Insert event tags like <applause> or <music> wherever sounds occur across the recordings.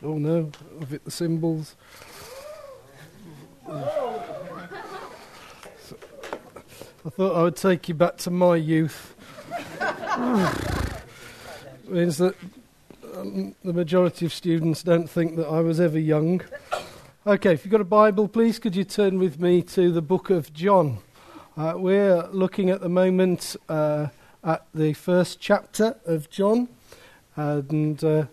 Oh no, I've hit the cymbals. I thought I would take you back to my youth. <sighs> Means that um, the majority of students don't think that I was ever young. Okay, if you've got a Bible, please could you turn with me to the book of John? Uh, we're looking at the moment uh, at the first chapter of John, and uh,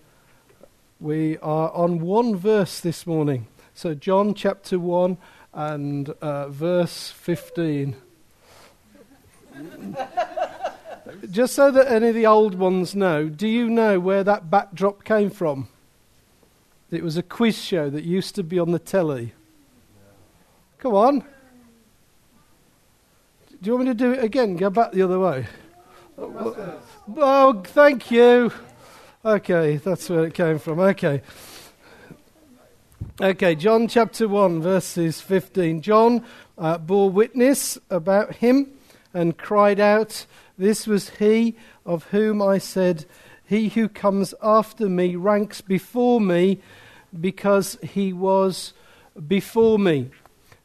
we are on one verse this morning. So, John chapter 1 and uh, verse 15. Just so that any of the old ones know, do you know where that backdrop came from? It was a quiz show that used to be on the telly. Come on. Do you want me to do it again? Go back the other way. Oh, thank you. Okay, that's where it came from. Okay. Okay, John chapter 1, verses 15. John uh, bore witness about him and cried out, This was he of whom I said, He who comes after me ranks before me because he was before me.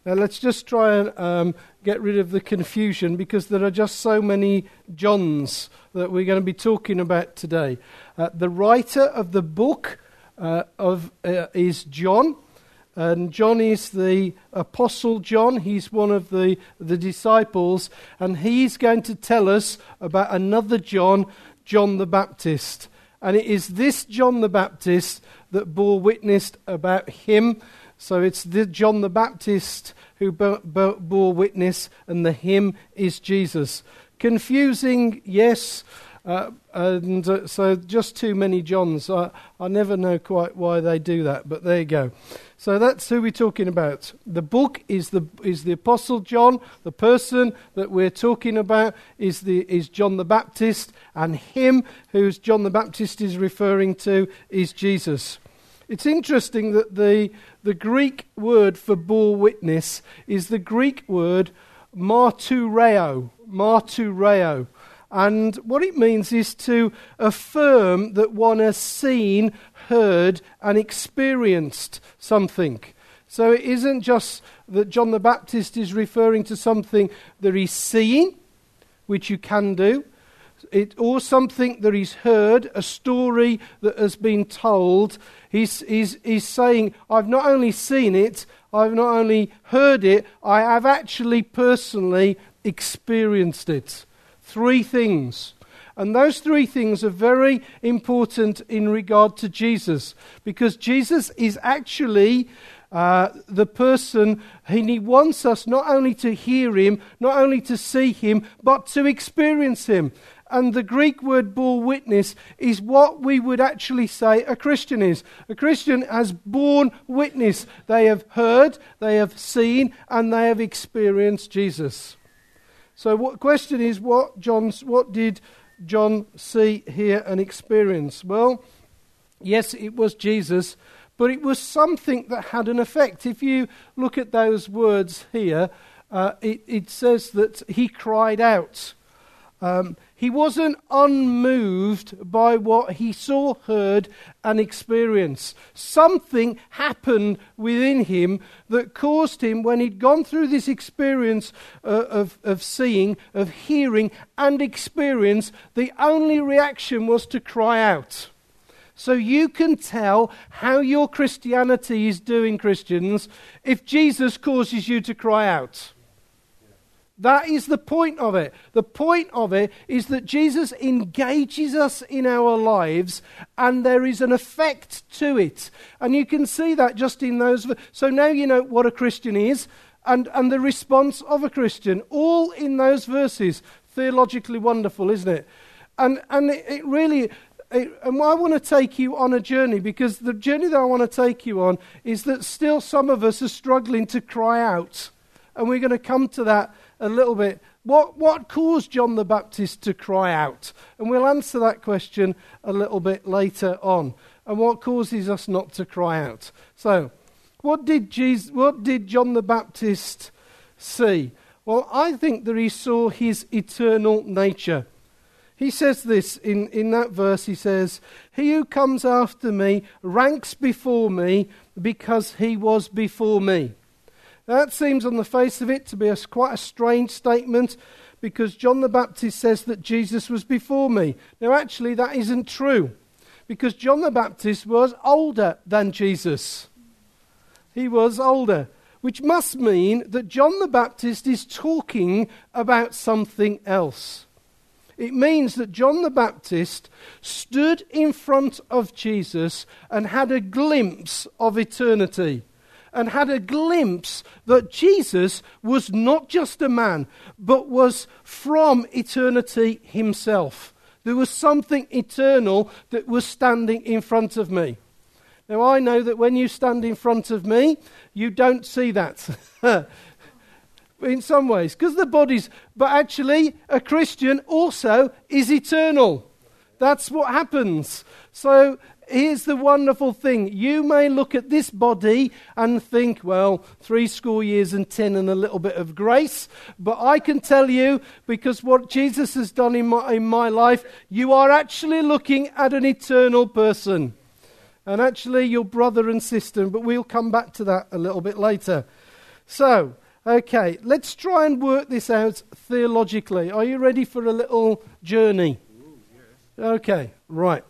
Now, let's just try and um, get rid of the confusion because there are just so many Johns that we're going to be talking about today. Uh, the writer of the book uh, of, uh, is John, and John is the Apostle John. He's one of the, the disciples, and he's going to tell us about another John, John the Baptist. And it is this John the Baptist that bore witness about him so it's the John the Baptist who bore witness, and the him is Jesus. Confusing, yes, uh, and uh, so just too many Johns. I, I never know quite why they do that, but there you go. So that's who we're talking about. The book is the is the Apostle John. The person that we're talking about is the is John the Baptist, and him who's John the Baptist is referring to is Jesus. It's interesting that the, the Greek word for bore witness is the Greek word martureo. Martureo. And what it means is to affirm that one has seen, heard, and experienced something. So it isn't just that John the Baptist is referring to something that he's seeing, which you can do, it, or something that he's heard, a story that has been told. He's, he's, he's saying, I've not only seen it, I've not only heard it, I have actually personally experienced it. Three things. And those three things are very important in regard to Jesus because Jesus is actually uh, the person, and he wants us not only to hear him, not only to see him, but to experience him. And the Greek word bore witness is what we would actually say a Christian is. A Christian has borne witness. They have heard, they have seen, and they have experienced Jesus. So, what question is what John's what did John see, hear, and experience? Well, yes, it was Jesus, but it was something that had an effect. If you look at those words here, uh, it, it, says that he cried out. Um, he wasn't unmoved by what he saw, heard, and experienced. Something happened within him that caused him, when he'd gone through this experience uh, of, of seeing, of hearing, and experience, the only reaction was to cry out. So you can tell how your Christianity is doing, Christians, if Jesus causes you to cry out. That is the point of it. The point of it is that Jesus engages us in our lives and there is an effect to it. And you can see that just in those. So now you know what a Christian is and, and the response of a Christian. All in those verses. Theologically wonderful, isn't it? And, and it, it really. It, and I want to take you on a journey because the journey that I want to take you on is that still some of us are struggling to cry out. And we're going to come to that a little bit. What, what caused John the Baptist to cry out? And we'll answer that question a little bit later on. And what causes us not to cry out? So, what did, Jesus, what did John the Baptist see? Well, I think that he saw his eternal nature. He says this in, in that verse. He says, He who comes after me ranks before me because he was before me. That seems on the face of it to be a, quite a strange statement because John the Baptist says that Jesus was before me. Now, actually, that isn't true because John the Baptist was older than Jesus. He was older, which must mean that John the Baptist is talking about something else. It means that John the Baptist stood in front of Jesus and had a glimpse of eternity and had a glimpse that Jesus was not just a man, but was from eternity himself. There was something eternal that was standing in front of me. Now, I know that when you stand in front of me, you don't see that. <laughs> in some ways, because the body's. But actually, a Christian also is eternal. That's what happens. So here's the wonderful thing. You may look at this body and think, well, three score years and ten and a little bit of grace. But I can tell you, because what Jesus has done in my, in my life, you are actually looking at an eternal person. And actually, your brother and sister, but we'll come back to that a little bit later. So, okay, let's try and work this out theologically. Are you ready for a little journey? Okay, right.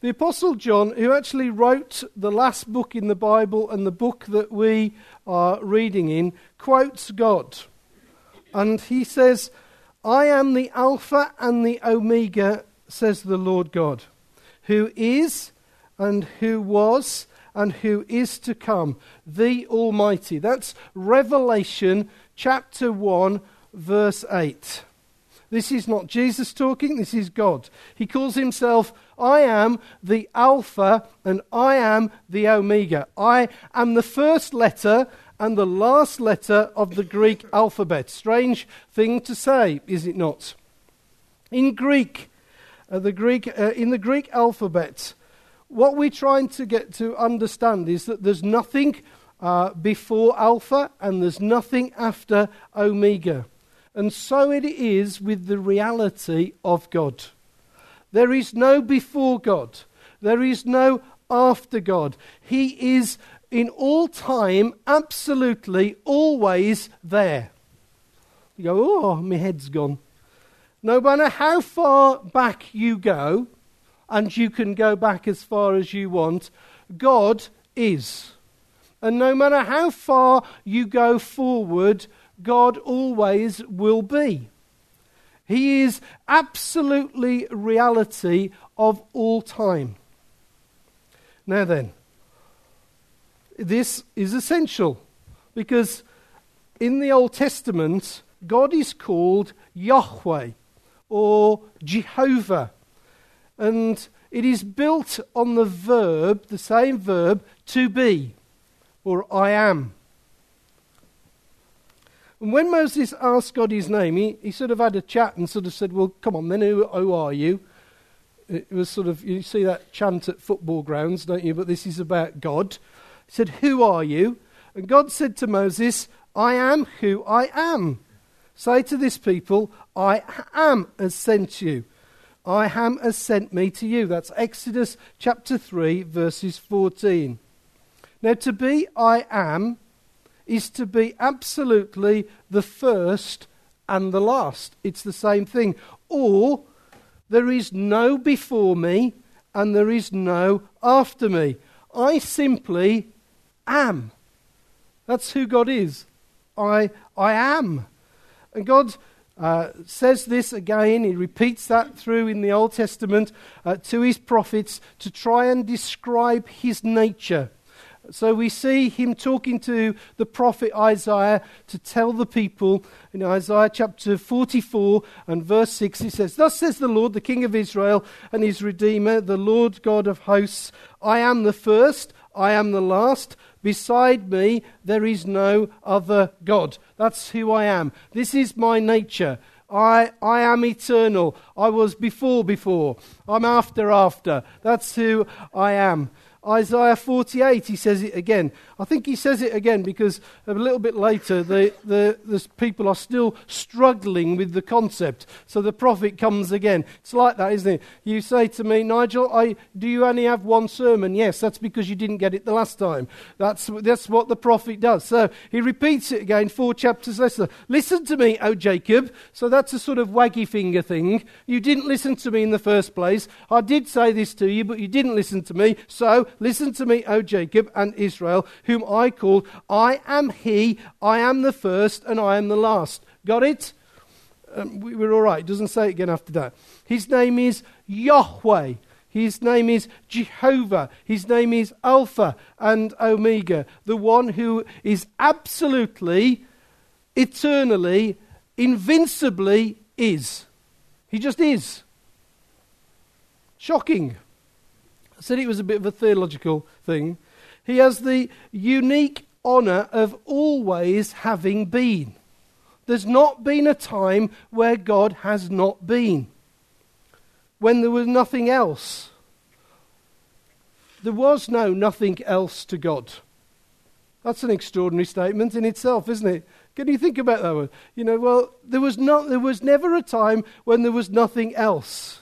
The Apostle John, who actually wrote the last book in the Bible and the book that we are reading in, quotes God. And he says, I am the Alpha and the Omega, says the Lord God, who is and who was and who is to come, the Almighty. That's Revelation chapter 1, verse 8. This is not Jesus talking, this is God. He calls himself, I am the Alpha and I am the Omega. I am the first letter and the last letter of the Greek alphabet. Strange thing to say, is it not? In Greek, uh, the Greek uh, in the Greek alphabet, what we're trying to get to understand is that there's nothing uh, before Alpha and there's nothing after Omega. And so it is with the reality of God. There is no before God, there is no after God. He is in all time absolutely always there. You go, oh, my head's gone. No matter how far back you go, and you can go back as far as you want, God is. And no matter how far you go forward, God always will be. He is absolutely reality of all time. Now then, this is essential because in the Old Testament, God is called Yahweh or Jehovah. And it is built on the verb, the same verb, to be, or I am. And when Moses asked God his name, he, he sort of had a chat and sort of said, Well, come on, then who, who are you? It was sort of, you see that chant at football grounds, don't you? But this is about God. He said, Who are you? And God said to Moses, I am who I am. Say to this people, I am has sent you. I am has sent me to you. That's Exodus chapter 3, verses 14. Now, to be I am is to be absolutely the first and the last. It's the same thing. Or there is no before me and there is no after me. I simply am. That's who God is. I, I am. And God uh, says this again. He repeats that through in the Old Testament uh, to his prophets to try and describe his nature. So we see him talking to the prophet Isaiah to tell the people in Isaiah chapter 44 and verse 6. He says, Thus says the Lord, the King of Israel and his Redeemer, the Lord God of hosts I am the first, I am the last. Beside me, there is no other God. That's who I am. This is my nature. I, I am eternal. I was before, before. I'm after, after. That's who I am. Isaiah 48, he says it again. I think he says it again because a little bit later the, the, the people are still struggling with the concept. So the prophet comes again. It's like that, isn't it? You say to me, Nigel, I, do you only have one sermon? Yes, that's because you didn't get it the last time. That's, that's what the prophet does. So he repeats it again four chapters later. Listen to me, O Jacob. So that's a sort of waggy finger thing. You didn't listen to me in the first place. I did say this to you, but you didn't listen to me. So Listen to me, O Jacob and Israel, whom I called. I am he, I am the first, and I am the last. Got it? Um, we, we're all right. Doesn't say it again after that. His name is Yahweh. His name is Jehovah. His name is Alpha and Omega. The one who is absolutely, eternally, invincibly is. He just is. Shocking. I said it was a bit of a theological thing. He has the unique honour of always having been. There's not been a time where God has not been, when there was nothing else. There was no nothing else to God. That's an extraordinary statement in itself, isn't it? Can you think about that one? You know, well, there was, not, there was never a time when there was nothing else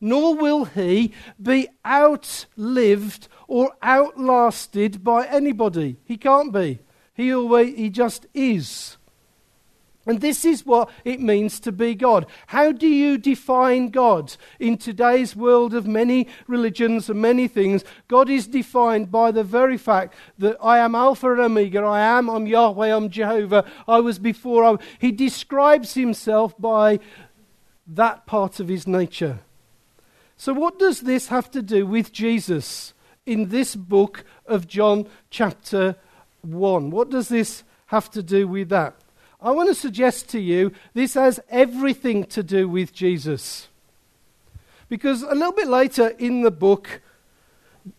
nor will he be outlived or outlasted by anybody. He can't be. He always he just is. And this is what it means to be God. How do you define God? In today's world of many religions and many things, God is defined by the very fact that I am Alpha and Omega, I am, I'm Yahweh, I'm Jehovah, I was before. I, he describes himself by that part of his nature. So, what does this have to do with Jesus in this book of John, chapter 1? What does this have to do with that? I want to suggest to you this has everything to do with Jesus. Because a little bit later in the book,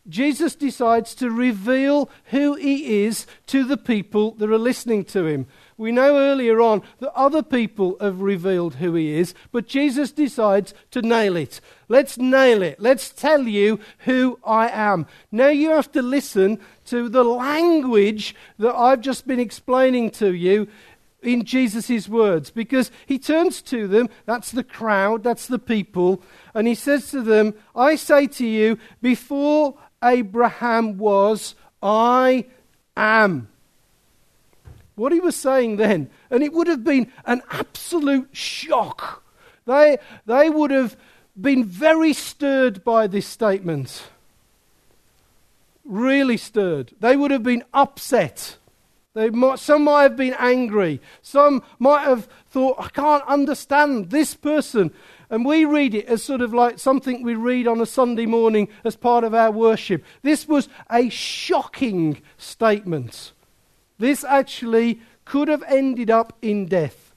Jesus decides to reveal who he is to the people that are listening to him. We know earlier on that other people have revealed who he is, but Jesus decides to nail it. Let's nail it. Let's tell you who I am. Now you have to listen to the language that I've just been explaining to you in Jesus' words because he turns to them, that's the crowd, that's the people, and he says to them, I say to you, before Abraham was, I am what he was saying then. And it would have been an absolute shock. They, they would have been very stirred by this statement. Really stirred. They would have been upset. They might, some might have been angry. Some might have thought, I can't understand this person. And we read it as sort of like something we read on a Sunday morning as part of our worship. This was a shocking statement. This actually could have ended up in death.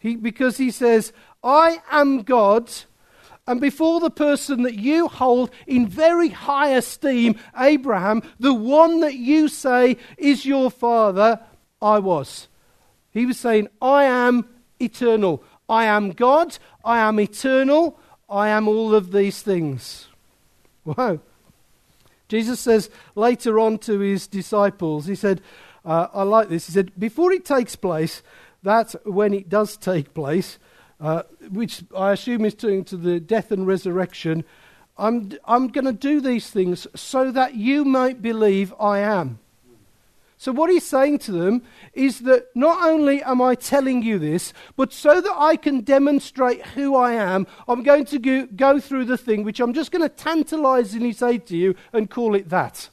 He, because he says, I am God, and before the person that you hold in very high esteem, Abraham, the one that you say is your father, I was. He was saying, I am eternal. I am God. I am eternal. I am all of these things. Wow. Jesus says later on to his disciples, he said, uh, I like this. He said, before it takes place, that's when it does take place, uh, which I assume is turning to the death and resurrection. I'm, I'm going to do these things so that you might believe I am. So, what he's saying to them is that not only am I telling you this, but so that I can demonstrate who I am, I'm going to go, go through the thing which I'm just going to tantalizingly say to you and call it that.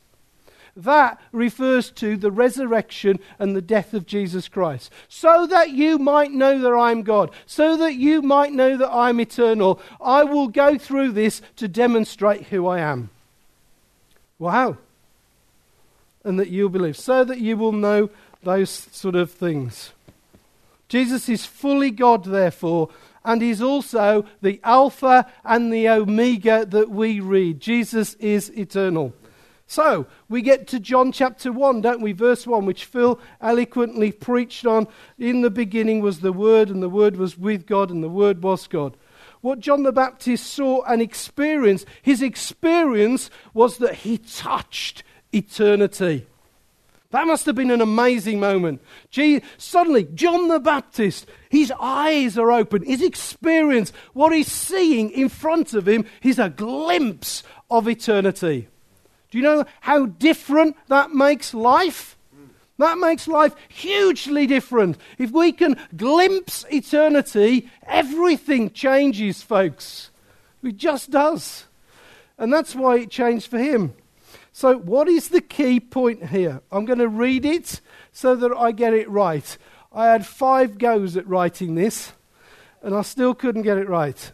That refers to the resurrection and the death of Jesus Christ. So that you might know that I'm God, so that you might know that I'm eternal, I will go through this to demonstrate who I am. Wow. And that you'll believe, so that you will know those sort of things. Jesus is fully God, therefore, and he's also the Alpha and the Omega that we read. Jesus is eternal. So, we get to John chapter 1, don't we? Verse 1, which Phil eloquently preached on. In the beginning was the Word, and the Word was with God, and the Word was God. what John the Baptist saw and experienced. His experience was that he touched eternity. That must have been an amazing moment. Gee, suddenly, John the Baptist, his eyes are open. His experience, what he's seeing in front of him, is a glimpse of eternity. Do you know how different that makes life? That makes life hugely different. If we can glimpse eternity, everything changes, folks. It just does. And that's why it changed for him. So, what is the key point here? I'm going to read it so that I get it right. I had five goes at writing this, and I still couldn't get it right.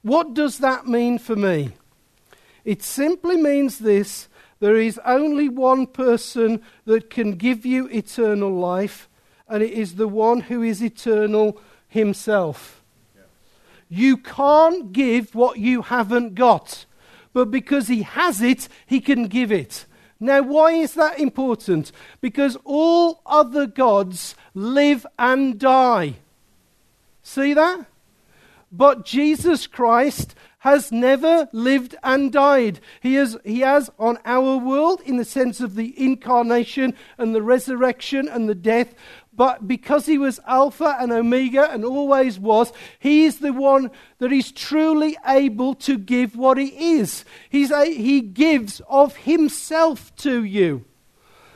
What does that mean for me? It simply means this there is only one person that can give you eternal life, and it is the one who is eternal himself. You can't give what you haven't got, but because he has it, he can give it. Now, why is that important? Because all other gods live and die. See that? But Jesus Christ has never lived and died. He, is, he has on our world in the sense of the incarnation and the resurrection and the death. But because he was Alpha and Omega and always was, he is the one that is truly able to give what he is. He's a, he gives of himself to you.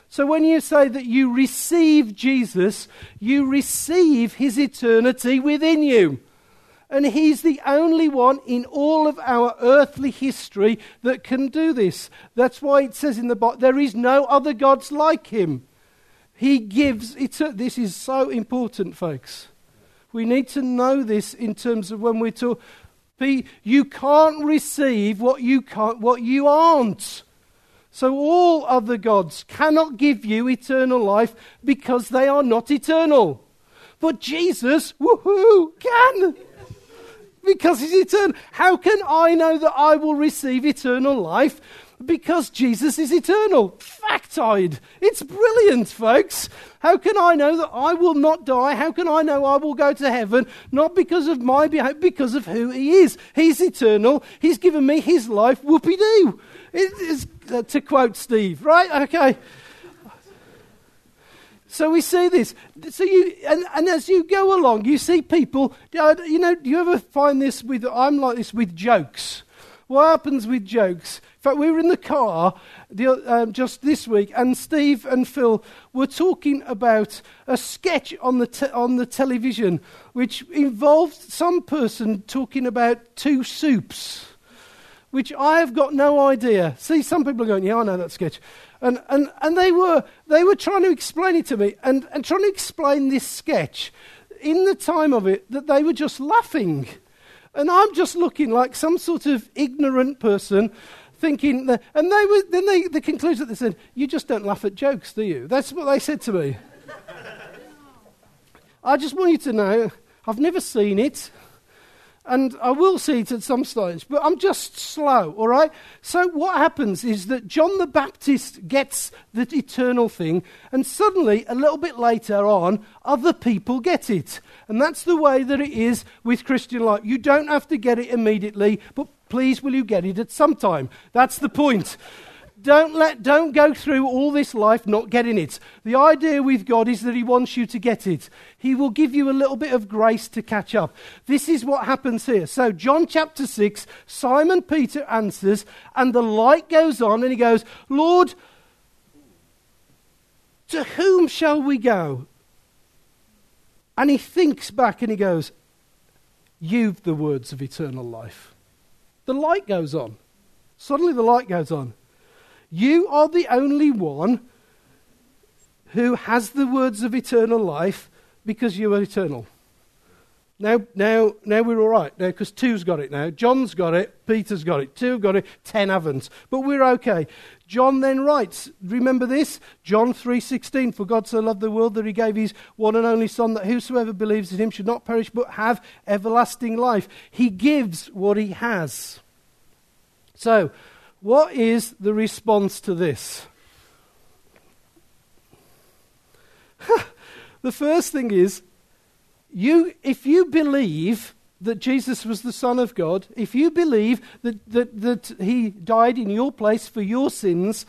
So when you say that you receive Jesus, you receive his eternity within you. And he's the only one in all of our earthly history that can do this. That's why it says in the Bible, there is no other gods like him. He gives, this is so important, folks. We need to know this in terms of when we're talk. You can't receive what you, can't, what you aren't. So all other gods cannot give you eternal life because they are not eternal. But Jesus, woohoo, can because he's eternal. How can I know that I will receive eternal life? Because Jesus is eternal. Factoid. It's brilliant, folks. How can I know that I will not die? How can I know I will go to heaven? Not because of my behavior, because of who he is. He's eternal. He's given me his life. Whoopie doo. Uh, to quote Steve, right? Okay. So we see this. So you, and, and as you go along, you see people. You know, do you ever find this with? I'm like this with jokes. What happens with jokes? Fact, we were in the car the, um, just this week, and Steve and Phil were talking about a sketch on the te- on the television, which involved some person talking about two soups, which I have got no idea. See, some people are going, "Yeah, I know that sketch." And, and, and they, were, they were trying to explain it to me and, and trying to explain this sketch in the time of it that they were just laughing. And I'm just looking like some sort of ignorant person thinking that, and they were, then they, the conclusion that they said, you just don't laugh at jokes, do you? That's what they said to me. I just want you to know, I've never seen it and I will see it at some stage, but I'm just slow, all right? So, what happens is that John the Baptist gets the eternal thing, and suddenly, a little bit later on, other people get it. And that's the way that it is with Christian life. You don't have to get it immediately, but please, will you get it at some time? That's the point. Don't, let, don't go through all this life not getting it. The idea with God is that He wants you to get it. He will give you a little bit of grace to catch up. This is what happens here. So, John chapter 6, Simon Peter answers, and the light goes on, and he goes, Lord, to whom shall we go? And he thinks back and he goes, You've the words of eternal life. The light goes on. Suddenly the light goes on. You are the only one who has the words of eternal life because you are eternal. Now, now, now we're all right. Now, because two's got it now. John's got it. Peter's got it. Two got it. Ten haven't. But we're okay. John then writes, remember this? John 3.16, For God so loved the world that he gave his one and only Son, that whosoever believes in him should not perish but have everlasting life. He gives what he has. So, what is the response to this? <laughs> the first thing is, you, if you believe that Jesus was the Son of God, if you believe that, that, that He died in your place for your sins,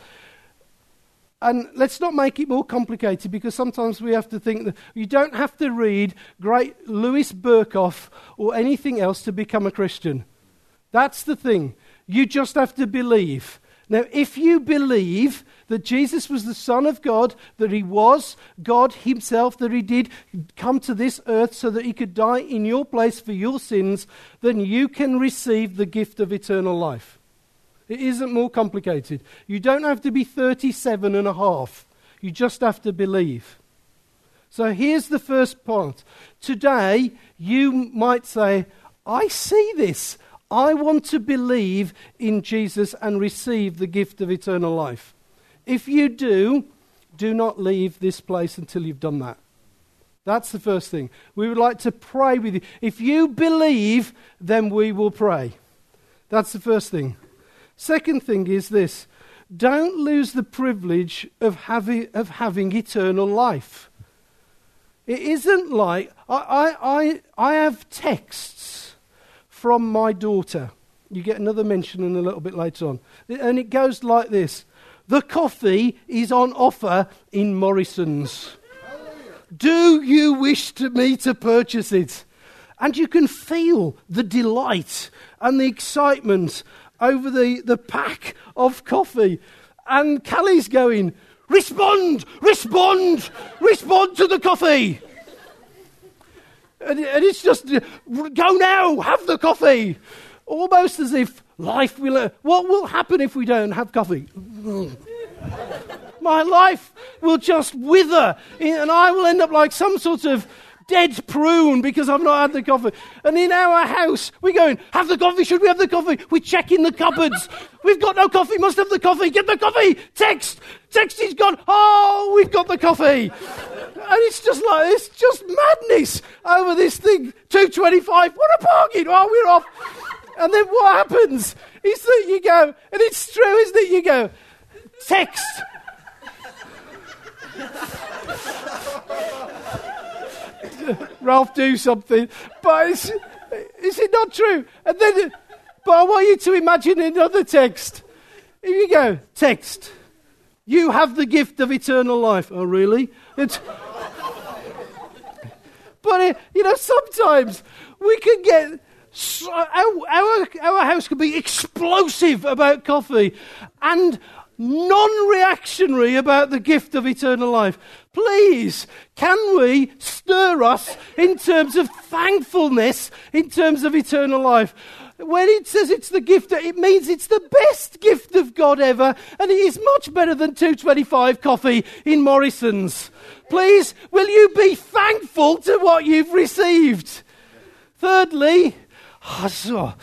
and let's not make it more complicated because sometimes we have to think that you don't have to read great Louis Berkhof or anything else to become a Christian. That's the thing. You just have to believe. Now, if you believe that Jesus was the Son of God, that he was God himself, that he did come to this earth so that he could die in your place for your sins, then you can receive the gift of eternal life. It isn't more complicated. You don't have to be 37 and a half. You just have to believe. So here's the first point. Today, you might say, I see this. I want to believe in Jesus and receive the gift of eternal life. If you do, do not leave this place until you've done that. That's the first thing. We would like to pray with you. If you believe, then we will pray. That's the first thing. Second thing is this don't lose the privilege of having, of having eternal life. It isn't like I, I, I, I have texts from my daughter. You get another mention in a little bit later on. And it goes like this The coffee is on offer in Morrison's. Do you wish to me to purchase it? And you can feel the delight and the excitement over the, the pack of coffee. And Callie's going, Respond! Respond! Respond to the coffee! And, and it's just, go now, have the coffee. Almost as if life will, what will happen if we don't have coffee? <laughs> My life will just wither, and I will end up like some sort of dead prune because I've not had the coffee. And in our house, we're going, have the coffee, should we have the coffee? We're checking the cupboards. We've got no coffee, must have the coffee, get the coffee, text, text is gone, oh, we've got the coffee. And it's just like, it's just madness over this thing. 225, what a bargain, oh, we're off. And then what happens is that you go, and it's true, isn't it? You go, text. <laughs> Ralph, do something. But is, is it not true? And then, but I want you to imagine another text. Here you go, text. You have the gift of eternal life. Oh, really? It's, but, uh, you know, sometimes we can get. So, our, our, our house can be explosive about coffee. And non reactionary about the gift of eternal life. Please, can we stir us in terms of thankfulness, in terms of eternal life? When it says it's the gift, it means it's the best gift of God ever, and it is much better than 225 coffee in Morrison's. Please, will you be thankful to what you've received? Thirdly, <sighs> oh,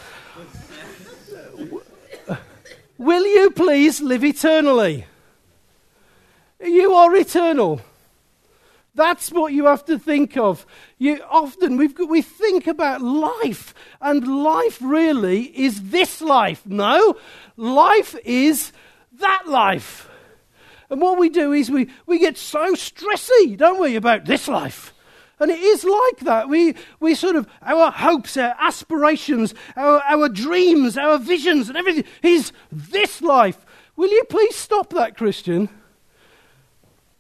Will you please live eternally? You are eternal. That's what you have to think of. You, often we've got, we think about life, and life really is this life. No, life is that life. And what we do is we, we get so stressy, don't we, about this life. And it is like that. We, we sort of, our hopes, our aspirations, our, our dreams, our visions, and everything is this life. Will you please stop that, Christian?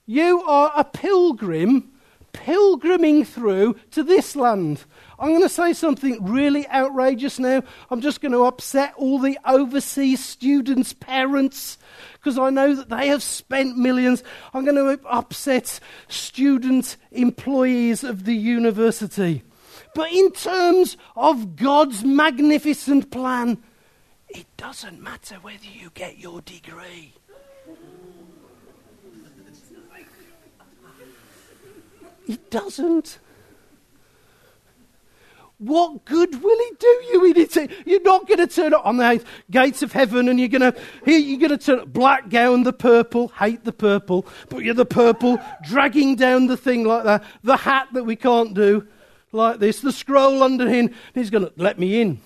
You are a pilgrim, pilgriming through to this land. I'm going to say something really outrageous now. I'm just going to upset all the overseas students' parents because I know that they have spent millions. I'm going to upset student employees of the university. But in terms of God's magnificent plan, it doesn't matter whether you get your degree. It doesn't. What good will he do you? You're not going to turn up on the gates of heaven and you're going to, here you're going to turn black gown, the purple, hate the purple, but you're the purple, dragging down the thing like that, the hat that we can't do like this, the scroll under him, he's going to let me in.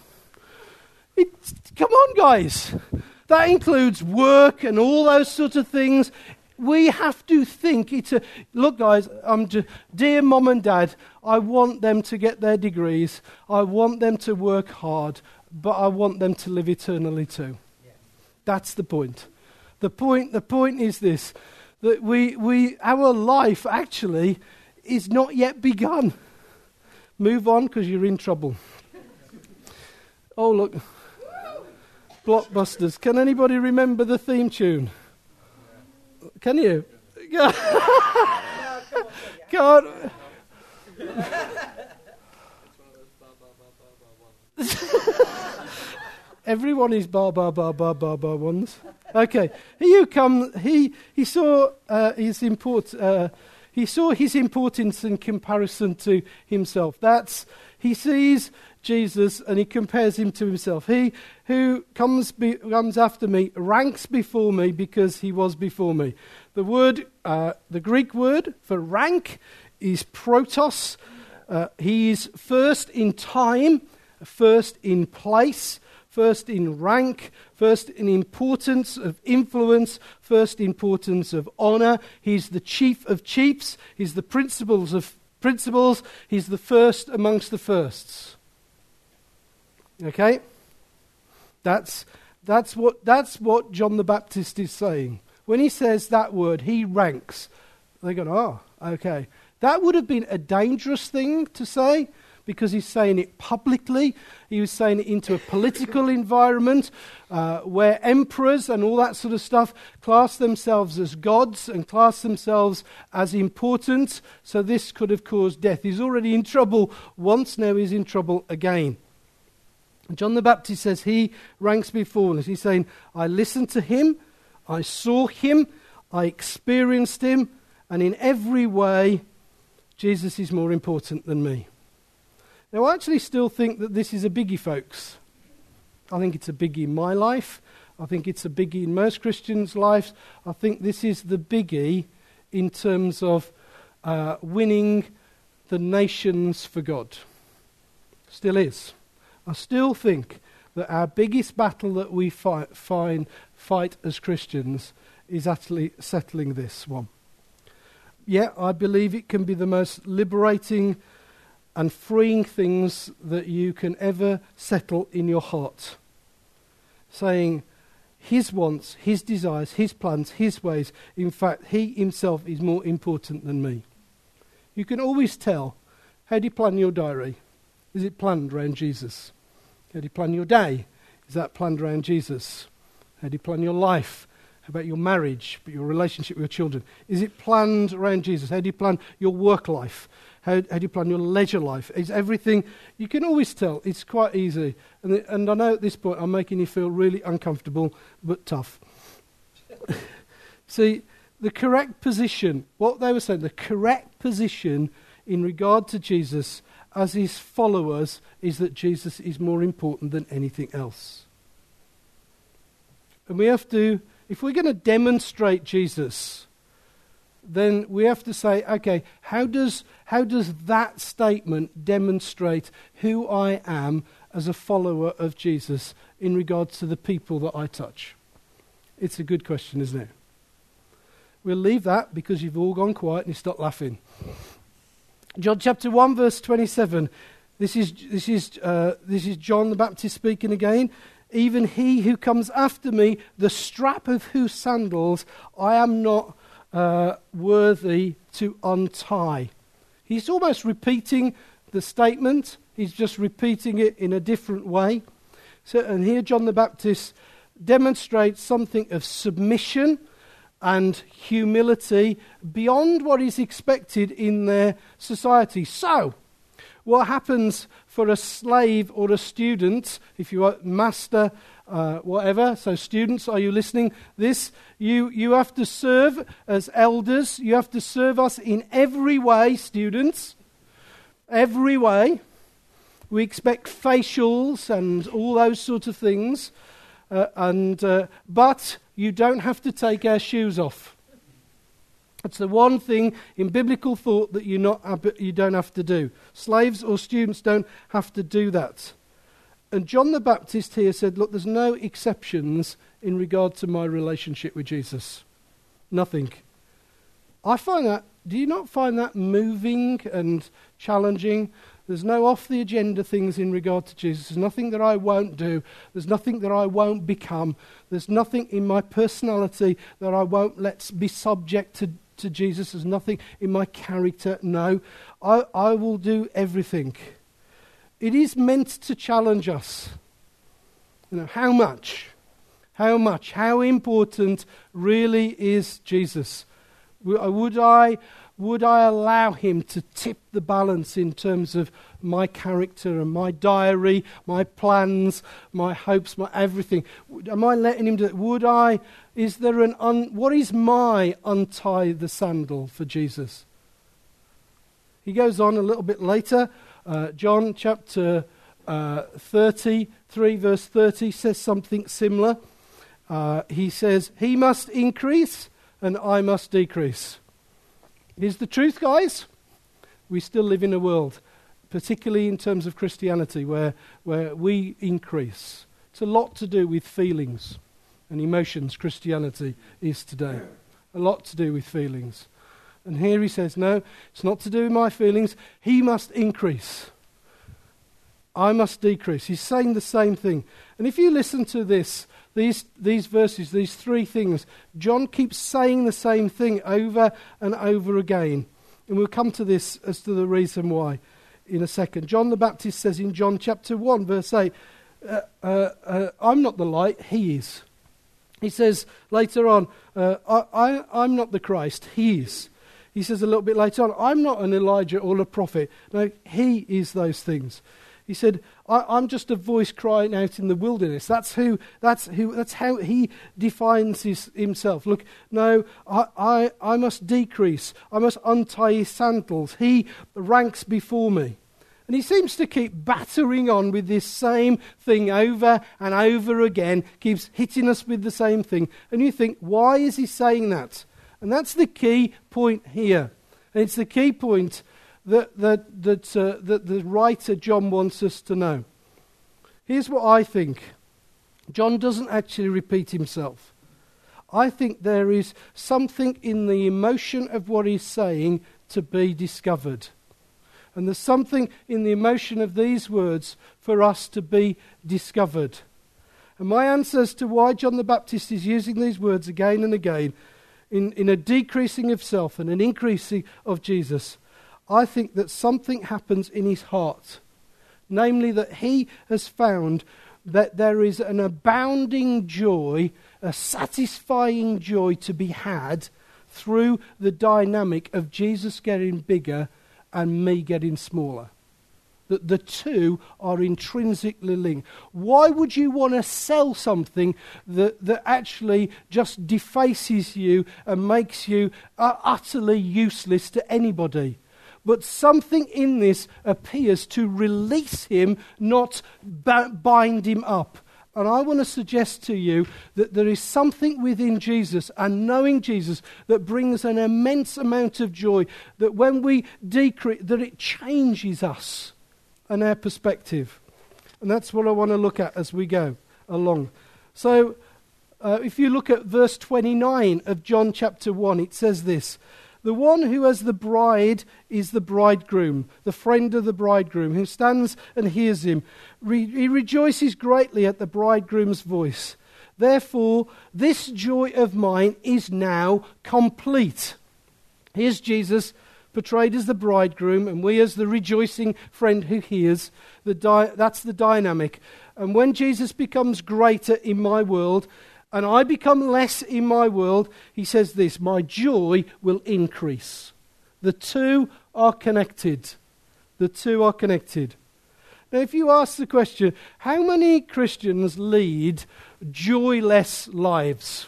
It, come on, guys. That includes work and all those sort of things. We have to think it's a look, guys. I'm just, dear mom and dad. I want them to get their degrees. I want them to work hard, but I want them to live eternally too. Yeah. That's the point. The point. The point is this: that we, we our life actually is not yet begun. Move on because you're in trouble. Oh look, blockbusters. Can anybody remember the theme tune? Can you? <laughs> God. <laughs> Everyone is bar bar bar bar bar bar ones. Okay, he you come. He he saw uh, his import. Uh, he saw his importance in comparison to himself. That's he sees Jesus and he compares him to himself. He who comes, be, comes after me ranks before me because he was before me. The word, uh, the Greek word for rank is protos. Uh, he is first in time, first in place, first in rank, first in importance of influence, first importance of honor. He's the chief of chiefs. He's the principles of principles. He's the first amongst the firsts. Okay? That's, that's, what, that's what John the Baptist is saying. When he says that word, he ranks. They go, oh, okay. That would have been a dangerous thing to say because he's saying it publicly. He was saying it into a political <laughs> environment uh, where emperors and all that sort of stuff class themselves as gods and class themselves as important. So this could have caused death. He's already in trouble once, now he's in trouble again. John the Baptist says he ranks before us. He's saying, I listened to him, I saw him, I experienced him, and in every way, Jesus is more important than me. Now, I actually still think that this is a biggie, folks. I think it's a biggie in my life. I think it's a biggie in most Christians' lives. I think this is the biggie in terms of uh, winning the nations for God. Still is. I still think that our biggest battle that we fight, find, fight as Christians is actually settling this one. Yeah, I believe it can be the most liberating and freeing things that you can ever settle in your heart. Saying, his wants, his desires, his plans, his ways. In fact, he himself is more important than me. You can always tell. How do you plan your diary? Is it planned around Jesus? How do you plan your day? Is that planned around Jesus? How do you plan your life? How about your marriage, But your relationship with your children? Is it planned around Jesus? How do you plan your work life? How, how do you plan your leisure life? Is everything, you can always tell, it's quite easy. And, the, and I know at this point I'm making you feel really uncomfortable, but tough. <laughs> See, the correct position, what they were saying, the correct position in regard to Jesus as his followers is that Jesus is more important than anything else. And we have to, if we're going to demonstrate Jesus, then we have to say, okay, how does, how does that statement demonstrate who I am as a follower of Jesus in regards to the people that I touch? It's a good question, isn't it? We'll leave that because you've all gone quiet and you stopped laughing. John chapter 1, verse 27. This is, this, is, uh, this is John the Baptist speaking again. Even he who comes after me, the strap of whose sandals I am not uh, worthy to untie. He's almost repeating the statement, he's just repeating it in a different way. So, and here John the Baptist demonstrates something of submission and humility beyond what is expected in their society. So, what happens for a slave or a student, if you are master, uh, whatever, so students, are you listening? This, you, you have to serve as elders, you have to serve us in every way, students, every way. We expect facials and all those sort of things. Uh, and, uh, but you don't have to take our shoes off. It's the one thing in biblical thought that you, not, you don't have to do. Slaves or students don't have to do that. And John the Baptist here said, Look, there's no exceptions in regard to my relationship with Jesus. Nothing. I find that, do you not find that moving and challenging? There's no off the agenda things in regard to Jesus. There's nothing that I won't do. There's nothing that I won't become. There's nothing in my personality that I won't let be subject to, to Jesus. There's nothing in my character. No, I, I will do everything. It is meant to challenge us. You know, how much? How much? How important really is Jesus? Uh, would I would I allow him to tip the balance in terms of my character and my diary, my plans, my hopes, my everything? Am I letting him do it? Would I? Is there an un, what is my untie the sandal for Jesus? He goes on a little bit later. Uh, John chapter uh, 33, verse 30 says something similar. Uh, he says, He must increase and I must decrease. Here's the truth, guys. We still live in a world, particularly in terms of Christianity, where, where we increase. It's a lot to do with feelings and emotions, Christianity is today. A lot to do with feelings. And here he says, no, it's not to do with my feelings. He must increase. I must decrease. He's saying the same thing. And if you listen to this, these, these verses, these three things, John keeps saying the same thing over and over again. And we'll come to this as to the reason why in a second. John the Baptist says in John chapter 1, verse 8, uh, uh, uh, I'm not the light, he is. He says later on, uh, I, am not the Christ, he is. He says a little bit later on, I'm not an Elijah or a prophet. No, he is those things. He said, I, am just a voice crying out in the wilderness. That's, who, that's, who, that's how he defines his, himself. Look, no, I, I, I must decrease. I must untie his sandals. He ranks before me. And he seems to keep battering on with this same thing over and over again, keeps hitting us with the same thing. And you think, why is he saying that? And that's the key point here. And it's the key point that, that, that, uh, that the writer John wants us to know. Here's what I think John doesn't actually repeat himself. I think there is something in the emotion of what he's saying to be discovered. And there's something in the emotion of these words for us to be discovered. And my answer as to why John the Baptist is using these words again and again in, in a decreasing of self and an increasing of Jesus I think that something happens in his heart. Namely, that he has found that there is an abounding joy, a satisfying joy to be had through the dynamic of Jesus getting bigger and me getting smaller. That the two are intrinsically linked. Why would you want to sell something that, that actually just defaces you and makes you uh, utterly useless to anybody? But something in this appears to release him, not bind him up. And I want to suggest to you that there is something within Jesus and knowing Jesus that brings an immense amount of joy. That when we decrease, that it changes us and our perspective. And that's what I want to look at as we go along. So, uh, if you look at verse 29 of John chapter 1, it says this the one who has the bride is the bridegroom, the friend of the bridegroom, who stands and hears him. Re- he rejoices greatly at the bridegroom's voice. Therefore, this joy of mine is now complete. Here's Jesus portrayed as the bridegroom, and we as the rejoicing friend who hears. The di- that's the dynamic. And when Jesus becomes greater in my world, and I become less in my world, he says this my joy will increase. The two are connected. The two are connected. Now, if you ask the question, how many Christians lead joyless lives?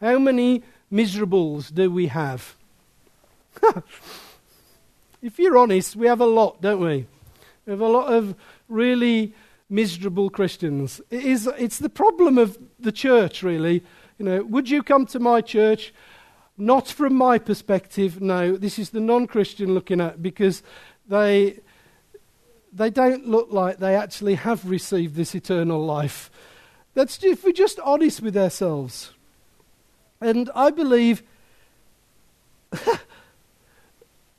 How many miserables do we have? <laughs> if you're honest, we have a lot, don't we? We have a lot of really miserable Christians. It is, it's the problem of the church, really. You know, would you come to my church? Not from my perspective, no. This is the non Christian looking at because they, they don't look like they actually have received this eternal life. That's if we're just honest with ourselves. And I believe <laughs>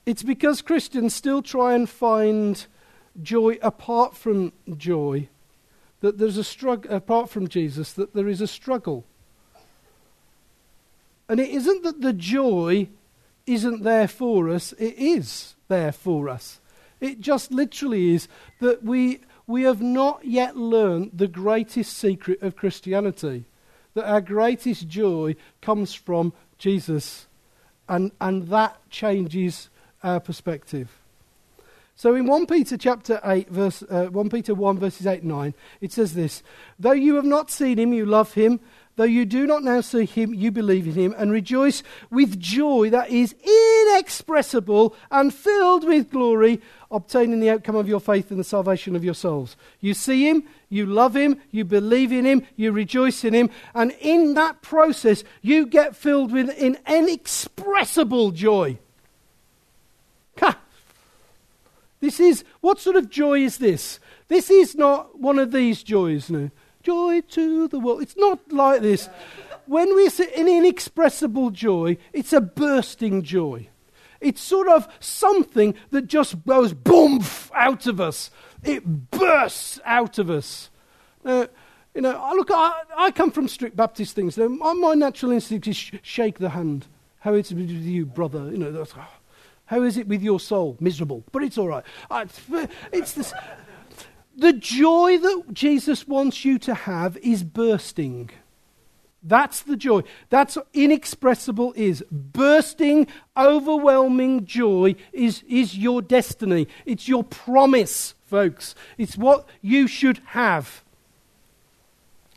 it's because Christians still try and find joy apart from joy that there's a struggle apart from Jesus that there is a struggle. And it isn't that the joy isn't there for us, it is there for us. It just literally is that we we have not yet learned the greatest secret of Christianity. That our greatest joy comes from Jesus. And, and that changes our perspective. So in 1 Peter chapter 8, verse, uh, 1 Peter 1, verses 8 and 9, it says this Though you have not seen him, you love him. Though you do not now see him, you believe in him and rejoice with joy that is inexpressible and filled with glory, obtaining the outcome of your faith and the salvation of your souls. You see him, you love him, you believe in him, you rejoice in him, and in that process, you get filled with an inexpressible joy. This is, what sort of joy is this? This is not one of these joys, no joy to the world. It's not like this. When we say an inexpressible joy, it's a bursting joy. It's sort of something that just goes boom out of us. It bursts out of us. Now, you know, look, I, I come from strict Baptist things. My, natural instinct is sh- shake the hand. How is it with you, brother? You know, oh, how is it with your soul? Miserable, but it's all right. It's this. The joy that Jesus wants you to have is bursting. That's the joy. That's inexpressible is. Bursting, overwhelming joy is, is your destiny. It's your promise, folks. It's what you should have.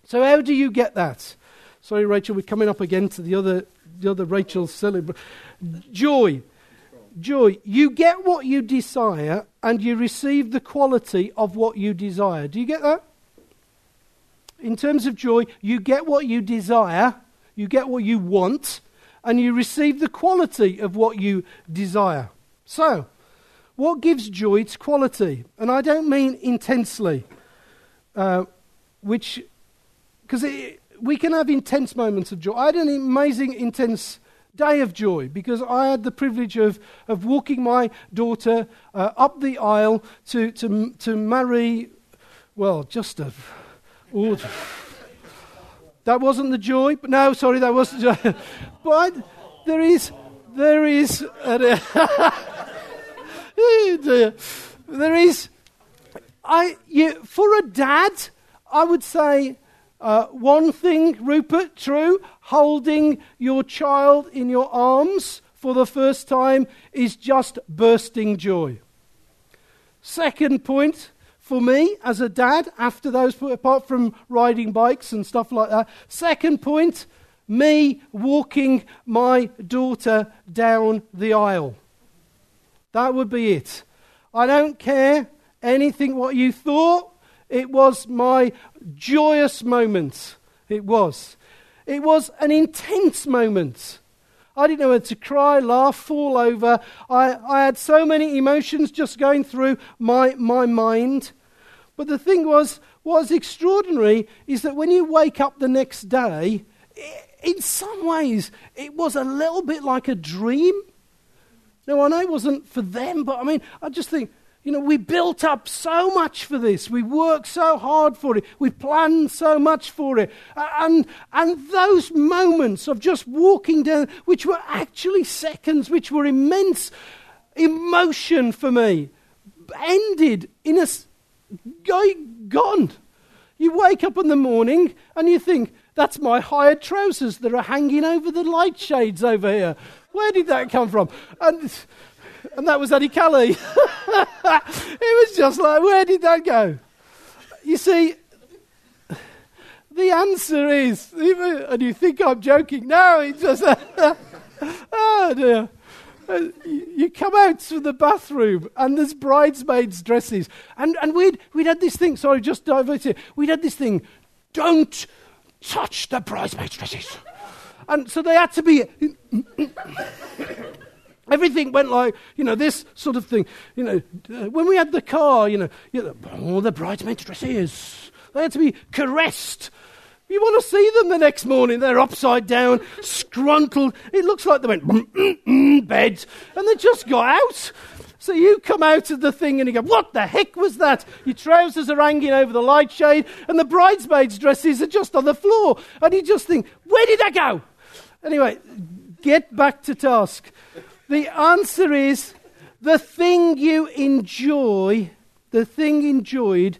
So, how do you get that? Sorry, Rachel, we're coming up again to the other, the other Rachel celebration. Joy joy. You get what you desire and you receive the quality of what you desire. Do you get that? In terms of joy, you get what you desire, you get what you want, and you receive the quality of what you desire. So, what gives joy its quality? And I don't mean intensely, uh, which, because we can have intense moments of joy. I had an amazing, intense day of joy because I had the privilege of, of walking my daughter uh, up the aisle to, to, to marry, well, just a. Oh, that wasn't the joy. But no, sorry, that wasn't joy. <laughs> but there is, there is, uh, <laughs> there is, I, you, for a dad, I would say uh, one thing, Rupert, true, holding your child in your arms for the first time is just bursting joy. Second point for me as a dad, after those, apart from riding bikes and stuff like that, second point, me walking my daughter down the aisle. That would be it. I don't care anything what you thought. It was my joyous moment. It was. It was an intense moment. I didn't know whether to cry, laugh, fall over. I, I had so many emotions just going through my, my mind. But the thing was, was extraordinary is that when you wake up the next day, in some ways, it was a little bit like a dream. Now, I know it wasn't for them, but I mean, I just think, you know, we built up so much for this. We worked so hard for it. We planned so much for it. And, and those moments of just walking down, which were actually seconds, which were immense emotion for me, ended in a gone. You wake up in the morning and you think, that's my hired trousers that are hanging over the light shades over here. Where did that come from? And and that was Eddie Kelly. <laughs> it was just like, where did that go? You see, the answer is, and you think I'm joking. No, it's just, <laughs> oh dear. Uh, you come out to the bathroom and there's bridesmaids' dresses. And, and we'd, we'd had this thing, sorry, just diverted. We'd had this thing, don't touch the bridesmaids' dresses. And so they had to be Everything went like, you know, this sort of thing. You know, uh, when we had the car, you know, you know oh, the bridesmaids' dresses, they had to be caressed. You want to see them the next morning. They're upside down, <laughs> scruntled. It looks like they went mm, mm, mm, bed and they just got out. So you come out of the thing and you go, What the heck was that? Your trousers are hanging over the light shade and the bridesmaids' dresses are just on the floor. And you just think, Where did that go? Anyway, get back to task. The answer is the thing you enjoy, the thing enjoyed,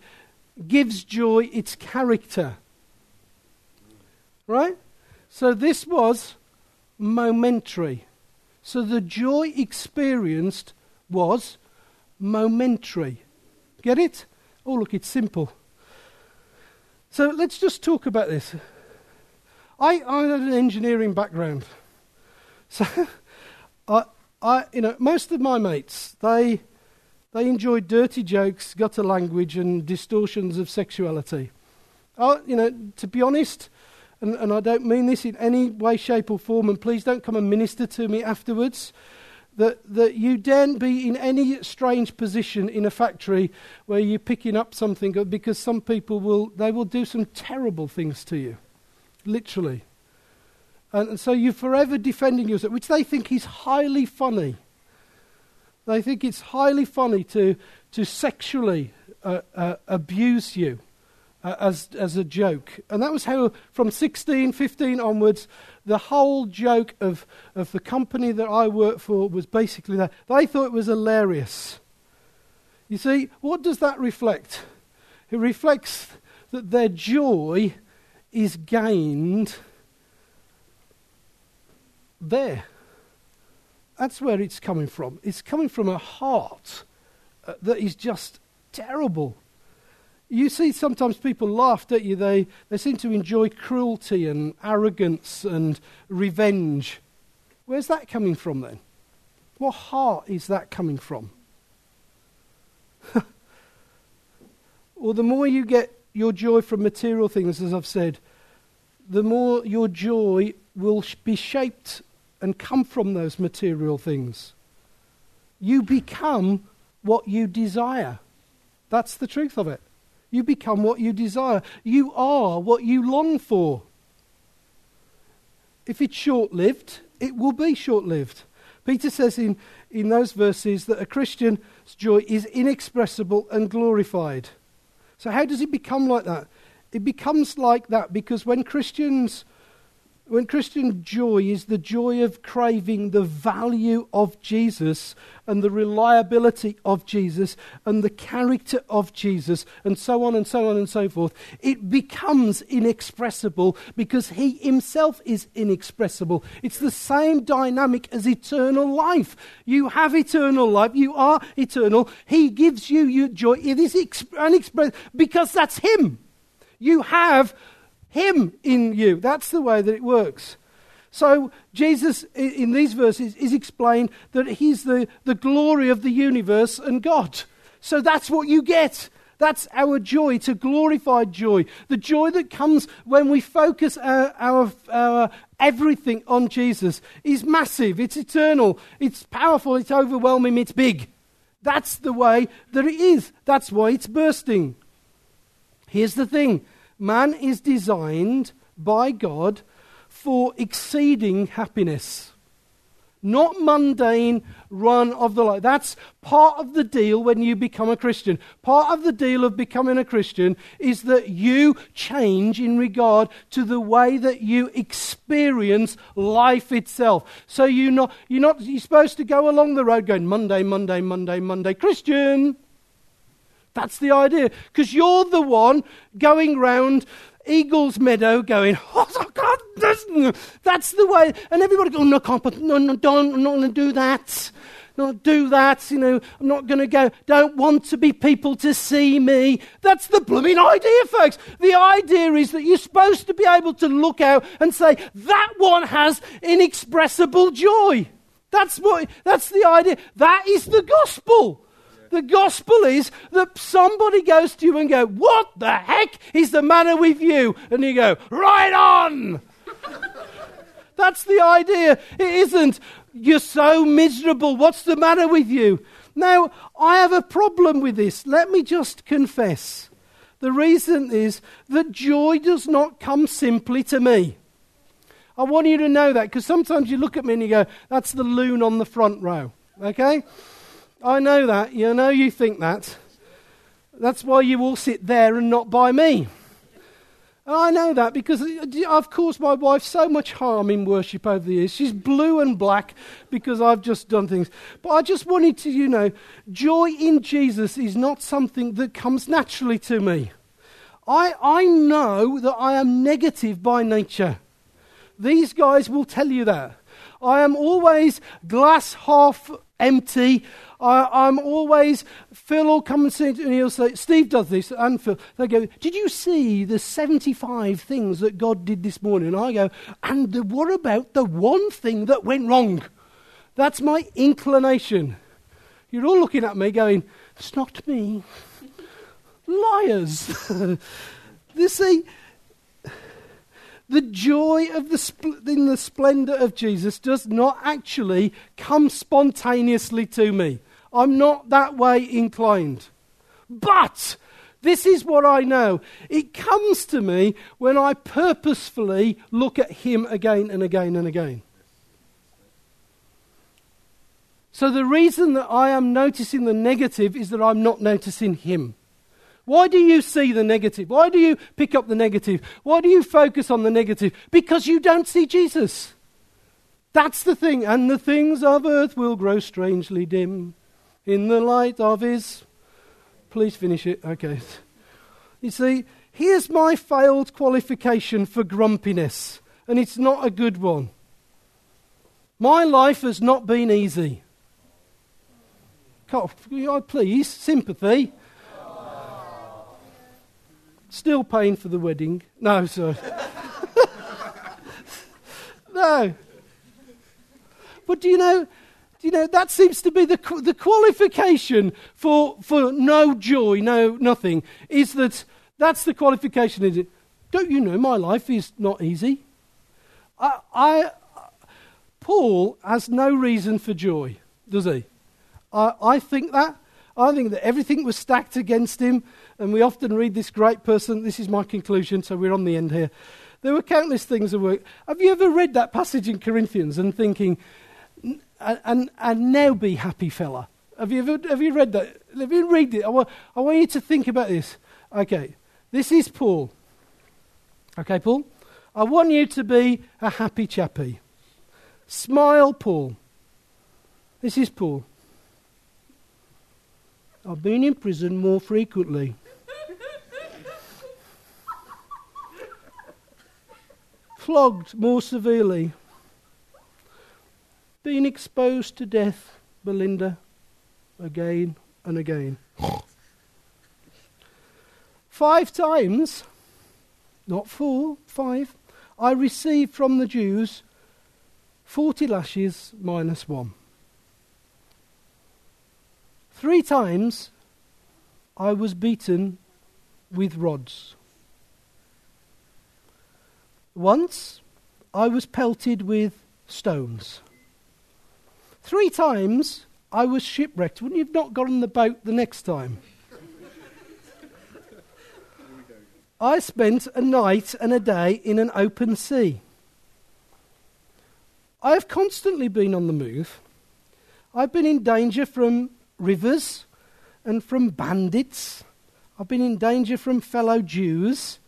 gives joy its character. Right? So this was momentary. So the joy experienced was momentary. Get it? Oh, look, it's simple. So let's just talk about this. I, I had an engineering background. <laughs> So I, I, you know, most of my mates, they, they enjoy dirty jokes, gutter language, and distortions of sexuality. I, you know, to be honest, and, and I don't mean this in any way, shape, or form, and please don't come and minister to me afterwards that, that you daren't be in any strange position in a factory where you're picking up something because some people will they will do some terrible things to you literally and, so you're forever defending yourself which they think is highly funny they think it's highly funny to, to sexually uh, uh, abuse you uh, as, as a joke. And that was how, from 16, 15 onwards, the whole joke of, of the company that I worked for was basically that. They thought it was hilarious. You see, what does that reflect? It reflects that their joy is gained there. That's where it's coming from. It's coming from a heart uh, that is just terrible you see sometimes people laugh, don't you? They, they seem to enjoy cruelty and arrogance and revenge. Where's that coming from then? What heart is that coming from? <laughs> well, the more you get your joy from material things, as I've said, the more your joy will be shaped and come from those material things. You become what you desire. That's the truth of it. You become what you desire. You are what you long for. If it's short lived, it will be short lived. Peter says in, in those verses that a Christian's joy is inexpressible and glorified. So, how does it become like that? It becomes like that because when Christians when Christian joy is the joy of craving the value of Jesus and the reliability of Jesus and the character of Jesus and so on and so on and so forth, it becomes inexpressible because he himself is inexpressible. It's the same dynamic as eternal life. You have eternal life, you are eternal. He gives you your joy. It is unexpressed because that's him. You have him in you. That's the way that it works. So, Jesus, in these verses, is explained that He's the, the glory of the universe and God. So, that's what you get. That's our joy, a glorified joy. The joy that comes when we focus our, our, our everything on Jesus is massive, it's eternal, it's powerful, it's overwhelming, it's big. That's the way that it is. That's why it's bursting. Here's the thing man is designed by God for exceeding happiness. Not mundane run of the life. That's part of the deal when you become a Christian. Part of the deal of becoming a Christian is that you change in regard to the way that you experience life itself. So you're not, you're not you're supposed to go along the road going Monday, Monday, Monday, Monday, Christian. That's the idea. Because you're the one going round Eagles Meadow going, oh, God, that's, the way. And everybody goes, oh, no, can't, no, no, don't, I'm not going to do that. Not do that, you know, I'm not going to go, don't want to be people to see me. That's the blooming idea, folks. The idea is that you're supposed to be able to look out and say, that one has inexpressible joy. That's what, that's the idea. That is the gospel. The gospel is that somebody goes to you and go, "What the heck is the matter with you?" And you go, "Right on." <laughs> That's the idea. It isn't you're so miserable. What's the matter with you? Now, I have a problem with this. Let me just confess The reason is that joy does not come simply to me. I want you to know that because sometimes you look at me and you go, that's the loon on the front row. Okay? I know that. You know you think that. That's why you all sit there and not by me. I know that because uh, I've caused my wife so much harm in worship over the years. She's blue and black because I've just done things. But I just wanted to, you know, joy in Jesus is not something that comes naturally to me. I, I know that I am negative by nature. These guys will tell you that. I am always glass half empty. I, am always, Phil will come and say, and he'll say, Steve does this, and Phil, they go, Did you see the 75 things that God did this morning? And I go, And the, what about the one thing that went wrong? That's my inclination. You're all looking at me going, It's not me. <laughs> Liars. <laughs> you see, the joy of the spl- in the splendor of Jesus does not actually come spontaneously to me. I'm not that way inclined. But this is what I know. It comes to me when I purposefully look at him again and again and again. So the reason that I am noticing the negative is that I'm not noticing him. Why do you see the negative? Why do you pick up the negative? Why do you focus on the negative? Because you don't see Jesus. That's the thing. And the things of earth will grow strangely dim in the light of his. Please finish it. Okay. You see, here's my failed qualification for grumpiness, and it's not a good one. My life has not been easy. Oh, please, sympathy. Still paying for the wedding. No, sir. <laughs> no. But do you know, you know, that seems to be the, the qualification for, for no joy, no nothing, is that that's the qualification, is it? Don't you know my life is not easy? I, I, Paul has no reason for joy, does he? I, I think that. I think that everything was stacked against him, and we often read this great person. This is my conclusion, so we're on the end here. There were countless things that were. Have you ever read that passage in Corinthians and thinking, and, and now be happy, fella. Have you ever have you read that? Have you read it? I want, I want you to think about this. Okay, this is Paul. Okay, Paul. I want you to be a happy chappy. Smile, Paul. This is Paul. I've been in prison more frequently. <laughs> Flogged more severely been exposed to death, Belinda, again and again. five times, not four, five, I received from the Jews 40 lashes minus one. Three times I was beaten with rods. Once I was pelted with stones. Three times I was shipwrecked. Wouldn't you have not got on the boat the next time? I spent a night and a day in an open sea. I have constantly been on the move. I've been in danger from rivers and from bandits. I've been in danger from fellow Jews.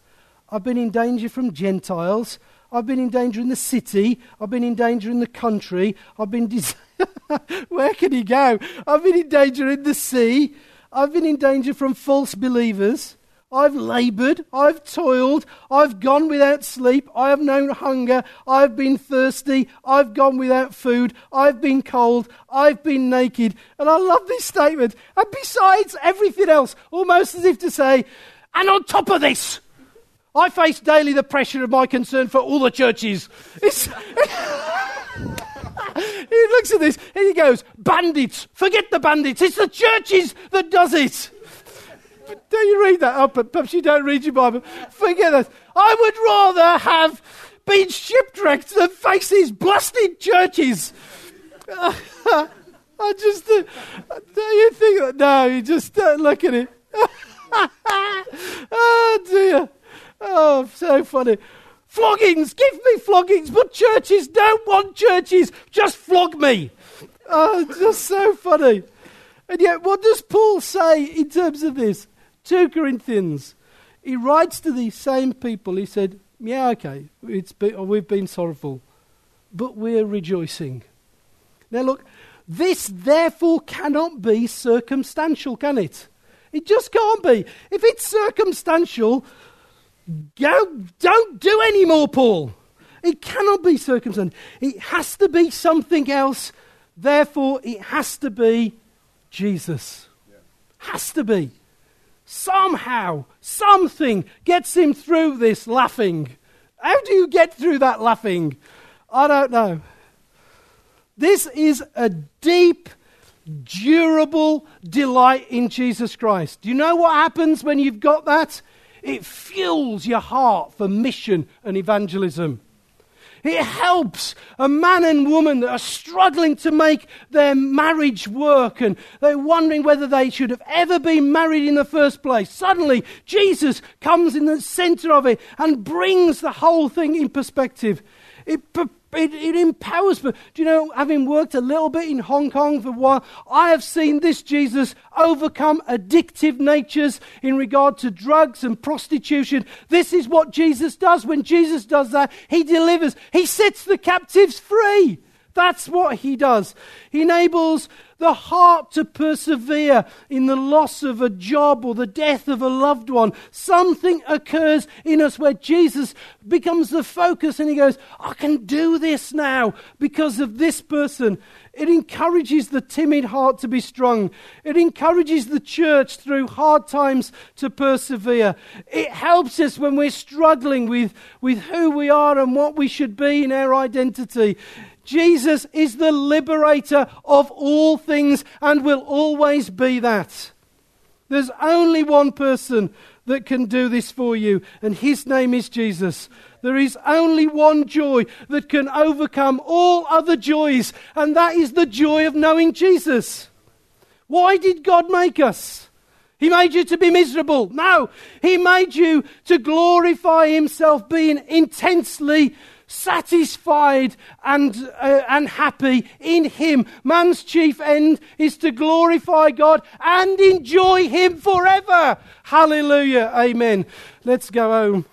I've been in danger from Gentiles. I've been in danger in the city. I've been in danger in the country. I've been. Dis- <laughs> Where can he go? I've been in danger in the sea. I've been in danger from false believers. I've laboured. I've toiled. I've gone without sleep. I have known hunger. I've been thirsty. I've gone without food. I've been cold. I've been naked. And I love this statement. And besides everything else, almost as if to say, and on top of this, I face daily the pressure of my concern for all the churches. <laughs> he looks at this and he goes, Bandits, forget the bandits. It's the churches that does it. Don't you read that? Oh, perhaps you don't read your Bible. Forget that. I would rather have been shipwrecked than face these blasted churches. <laughs> I just, uh, do you think, that no, you just don't look at it. <laughs> oh dear. Oh, so funny. Floggings, give me floggings, but churches don't want churches. Just flog me. Oh, just so funny. And yet, what does Paul say in terms of this? 2 Corinthians. He writes to these same people. He said, Yeah, okay, it's been, we've been sorrowful, but we're rejoicing. Now, look, this therefore cannot be circumstantial, can it? It just can't be. If it's circumstantial, go, don't do any more, Paul. It cannot be circumstantial. It has to be something else. Therefore, it has to be Jesus. Yeah. Has to be. Somehow, something gets him through this laughing. How do you get through that laughing? I don't know. This is a deep, durable delight in Jesus Christ. Do you know what happens when you've got that? It fuels your heart for mission and evangelism. It helps a man and woman that are struggling to make their marriage work and they're wondering whether they should have ever been married in the first place. Suddenly, Jesus comes in the center of it and brings the whole thing in perspective. It it, it empowers me. Do you know, having worked a little bit in Hong Kong for a while, I have seen this Jesus overcome addictive natures in regard to drugs and prostitution. This is what Jesus does. When Jesus does that, he delivers, he sets the captives free. That's what he does. He enables the heart to persevere in the loss of a job or the death of a loved one. Something occurs in us where Jesus becomes the focus and he goes, I can do this now because of this person. It encourages the timid heart to be strong. It encourages the church through hard times to persevere. It helps us when we're struggling with, with who we are and what we should be in our identity. Jesus is the liberator of all things and will always be that. There's only one person that can do this for you, and his name is Jesus. There is only one joy that can overcome all other joys, and that is the joy of knowing Jesus. Why did God make us? He made you to be miserable. No, He made you to glorify Himself, being intensely satisfied and, uh, and happy in Him. Man's chief end is to glorify God and enjoy Him forever. Hallelujah. Amen. Let's go home.